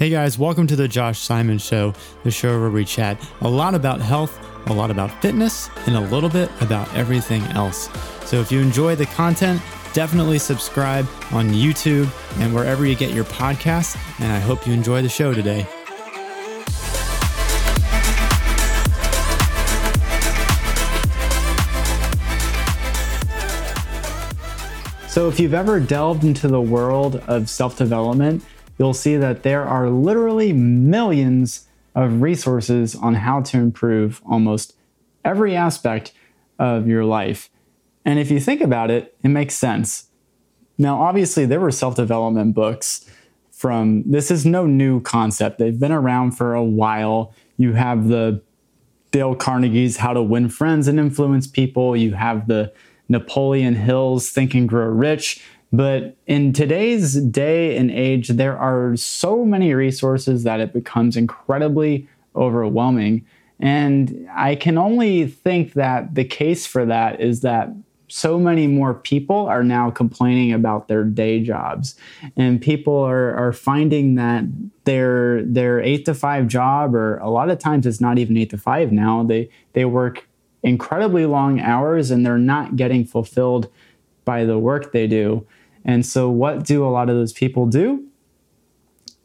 Hey guys, welcome to the Josh Simon Show, the show where we chat a lot about health, a lot about fitness, and a little bit about everything else. So if you enjoy the content, definitely subscribe on YouTube and wherever you get your podcasts. And I hope you enjoy the show today. So, if you've ever delved into the world of self development, you'll see that there are literally millions of resources on how to improve almost every aspect of your life. And if you think about it, it makes sense. Now, obviously, there were self development books from this is no new concept. They've been around for a while. You have the Dale Carnegie's How to Win Friends and Influence People. You have the Napoleon Hill's Think and Grow Rich. But in today's day and age, there are so many resources that it becomes incredibly overwhelming. And I can only think that the case for that is that so many more people are now complaining about their day jobs and people are, are finding that their their eight to five job or a lot of times it's not even eight to five now they they work incredibly long hours and they're not getting fulfilled by the work they do. And so what do a lot of those people do?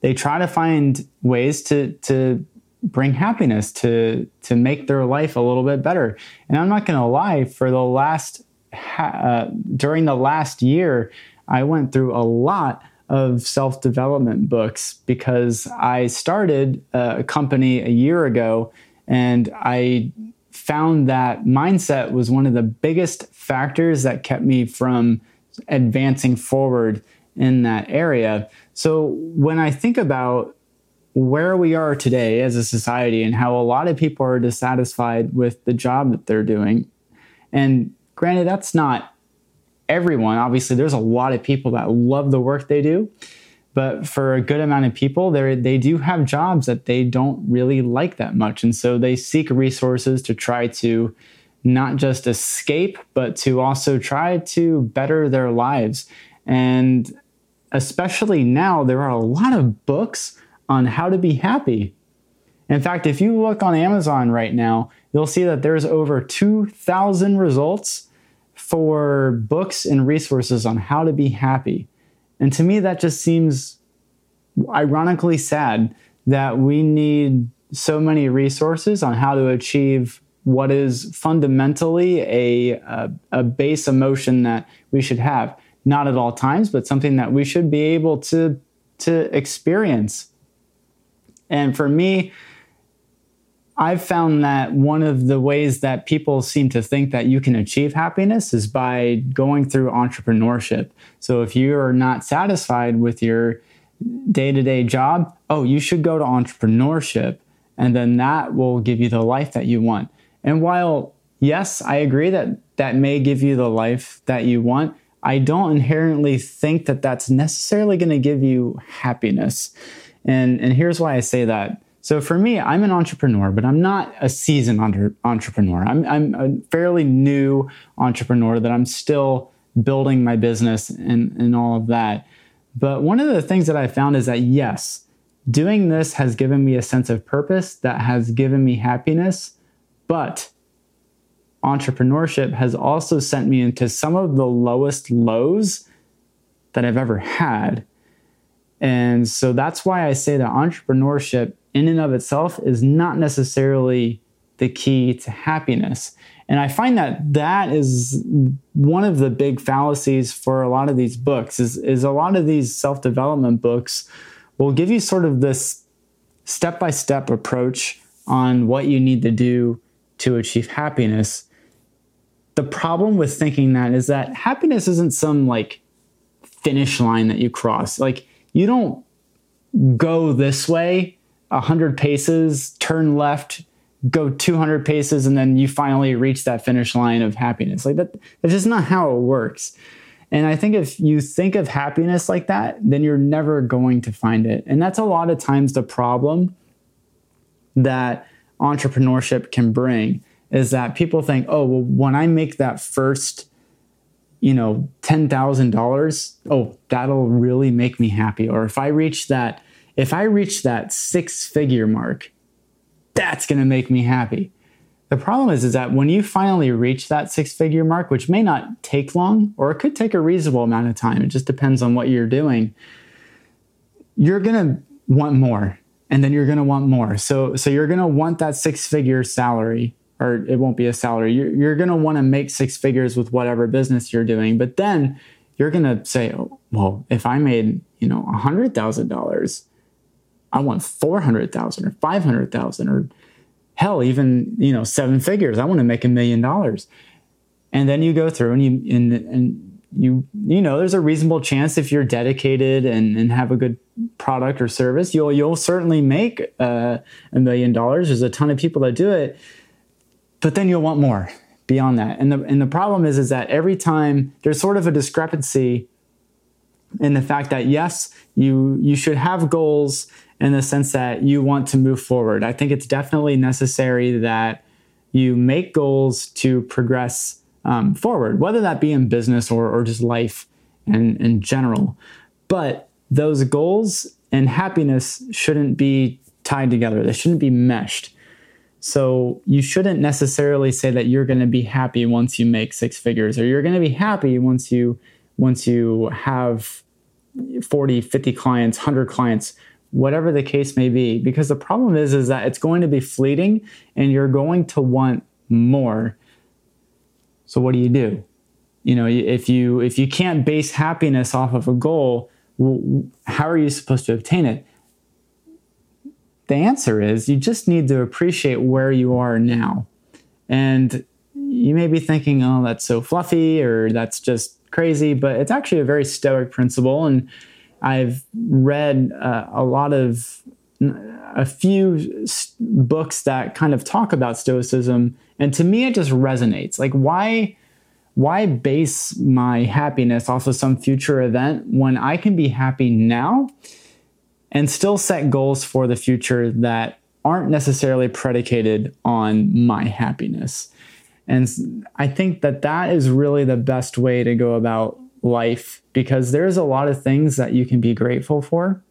They try to find ways to to bring happiness to to make their life a little bit better. And i'm not going to lie for the last uh, during the last year, I went through a lot of self development books because I started a company a year ago and I found that mindset was one of the biggest factors that kept me from advancing forward in that area. So when I think about where we are today as a society and how a lot of people are dissatisfied with the job that they're doing, and Granted, that's not everyone. Obviously, there's a lot of people that love the work they do, but for a good amount of people, they do have jobs that they don't really like that much, and so they seek resources to try to not just escape, but to also try to better their lives. And especially now, there are a lot of books on how to be happy. In fact, if you look on Amazon right now, you'll see that there's over 2,000 results for books and resources on how to be happy. And to me, that just seems ironically sad that we need so many resources on how to achieve what is fundamentally a, a, a, base emotion that we should have. Not at all times, but something that we should be able to, to experience. And for me, I've found that one of the ways that people seem to think that you can achieve happiness is by going through entrepreneurship. So if you are not satisfied with your day to day job, oh, you should go to entrepreneurship. And then that will give you the life that you want. And while, yes, I agree that that may give you the life that you want, I don't inherently think that that's necessarily going to give you happiness. And, and here's why I say that so for me, I'm an entrepreneur, but I'm not a seasoned entre- entrepreneur. I'm, I'm a fairly new entrepreneur that I'm still building my business and, and all of that. But one of the things that I found is that yes, doing this has given me a sense of purpose that has given me happiness, but entrepreneurship has also sent me into some of the lowest lows that I've ever had. And so that's why I say that entrepreneurship in and of itself is not necessarily the key to happiness. And I find that that is one of the big fallacies for a lot of these books is, is a lot of these self-development books will give you sort of this step-by-step approach on what you need to do to achieve happiness. The problem with thinking that is that happiness isn't some like finish line that you cross. Like you don't go this way 100 paces, turn left, go 200 paces, and then you finally reach that finish line of happiness. Like that, that's just not how it works. And I think if you think of happiness like that, then you're never going to find it. And that's a lot of times the problem that entrepreneurship can bring is that people think, oh, well, when I make that first, you know, $10,000, oh, that'll really make me happy. Or if I reach that if I reach that six figure mark, that's going to make me happy. The problem is, is that when you finally reach that six figure mark, which may not take long, or it could take a reasonable amount of time, it just depends on what you're doing, you're going to want more. And then you're going to want more. So, so you're going to want that six figure salary, or it won't be a salary. You're, you're going to want to make six figures with whatever business you're doing. But then you're going to say, oh, well, if I made, you know, a $100,000, I want 400,000 or 500,000 or hell, even, you know, seven figures. I want to make a million dollars. And then you go through and you, and, and you, you know, there's a reasonable chance if you're dedicated and, and have a good product or service, you'll, you'll certainly make uh, a million dollars. There's a ton of people that do it, but then you'll want more beyond that. And the, and the problem is, is that every time there's sort of a discrepancy in the fact that yes, you, you should have goals in the sense that you want to move forward. I think it's definitely necessary that you make goals to progress um, forward, whether that be in business or, or just life in, in general. But those goals and happiness shouldn't be tied together, they shouldn't be meshed. So you shouldn't necessarily say that you're going to be happy once you make six figures or you're going to be happy once you once you have 40, 50 clients, 100 clients, whatever the case may be because the problem is is that it's going to be fleeting and you're going to want more. So what do you do? You know, if you if you can't base happiness off of a goal, how are you supposed to obtain it? The answer is you just need to appreciate where you are now. And you may be thinking, oh, that's so fluffy or that's just crazy, but it's actually a very stoic principle. And I've read uh, a lot of, a few books that kind of talk about stoicism. And to me, it just resonates. Like, why? Why base my happiness off of some future event when I can be happy now and still set goals for the future that aren't necessarily predicated on my happiness. And I think that that is really the best way to go about life because there's a lot of things that you can be grateful for.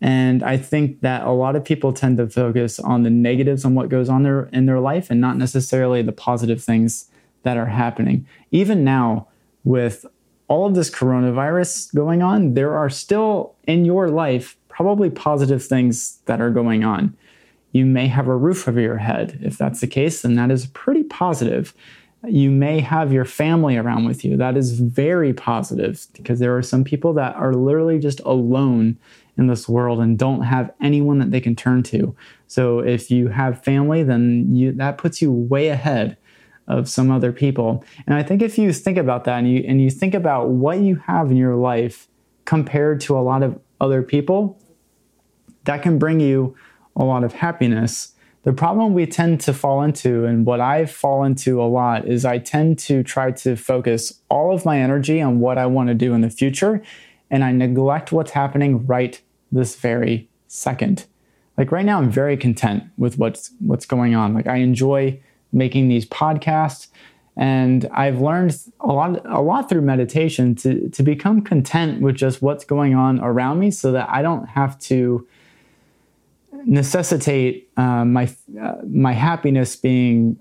And I think that a lot of people tend to focus on the negatives on what goes on there in their life and not necessarily the positive things that are happening. Even now, with all of this coronavirus going on, there are still in your life probably positive things that are going on. You may have a roof over your head. If that's the case, then that is pretty positive. You may have your family around with you. That is very positive because there are some people that are literally just alone in this world and don't have anyone that they can turn to. So if you have family, then you, that puts you way ahead of some other people. And I think if you think about that and you and you think about what you have in your life compared to a lot of other people, that can bring you a lot of happiness. The problem we tend to fall into, and what I fall into a lot, is I tend to try to focus all of my energy on what I want to do in the future, and I neglect what's happening right this very second. Like right now, I'm very content with what's what's going on. Like I enjoy making these podcasts. And I've learned a lot, a lot through meditation to, to become content with just what's going on around me so that I don't have to necessitate uh, my, uh, my happiness being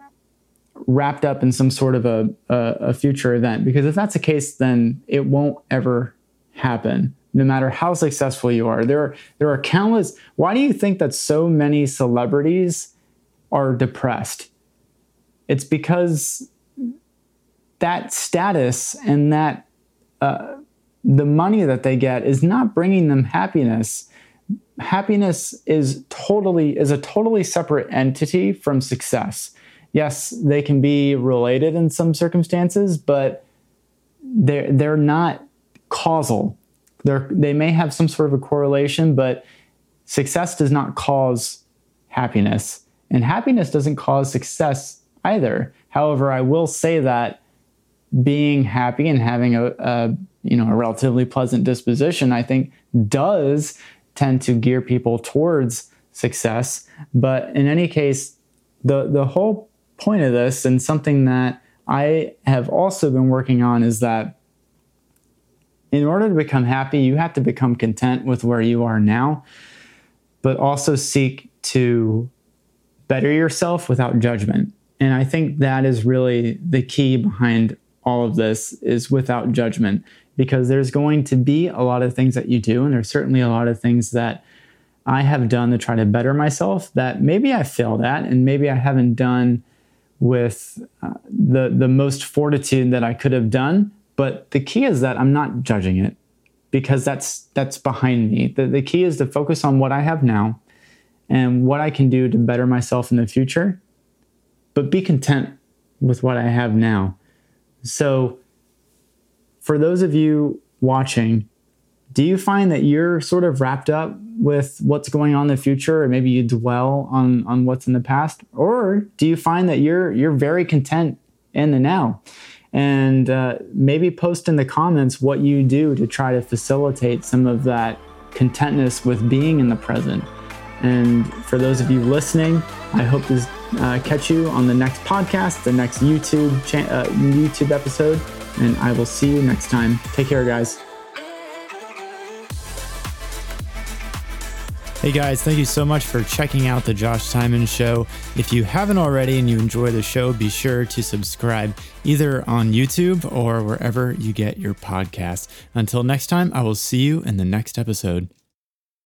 wrapped up in some sort of a, a, a future event. Because if that's the case, then it won't ever happen no matter how successful you are. There are, there are countless. Why do you think that so many celebrities are depressed? It's because that status and that uh, the money that they get is not bringing them happiness. Happiness is totally is a totally separate entity from success. Yes, they can be related in some circumstances, but they're they're not causal. They're, they may have some sort of a correlation, but success does not cause happiness, and happiness doesn't cause success either. However, I will say that being happy and having a, a you know a relatively pleasant disposition, I think, does tend to gear people towards success. But in any case, the the whole point of this and something that I have also been working on is that in order to become happy, you have to become content with where you are now, but also seek to better yourself without judgment. And I think that is really the key behind all of this is without judgment because there's going to be a lot of things that you do and there's certainly a lot of things that I have done to try to better myself that maybe I failed at and maybe I haven't done with uh, the the most fortitude that I could have done. But the key is that I'm not judging it because that's that's behind me. The, the key is to focus on what I have now and what I can do to better myself in the future but be content with what I have now so for those of you watching do you find that you're sort of wrapped up with what's going on in the future or maybe you dwell on on what's in the past? Or do you find that you're you're very content in the now? And uh, maybe post in the comments what you do to try to facilitate some of that contentness with being in the present and for those of you listening i hope to uh, catch you on the next podcast the next youtube cha- uh, youtube episode and i will see you next time take care guys Hey guys, thank you so much for checking out the Josh Simon Show. If you haven't already and you enjoy the show, be sure to subscribe either on YouTube or wherever you get your podcasts. Until next time, I will see you in the next episode.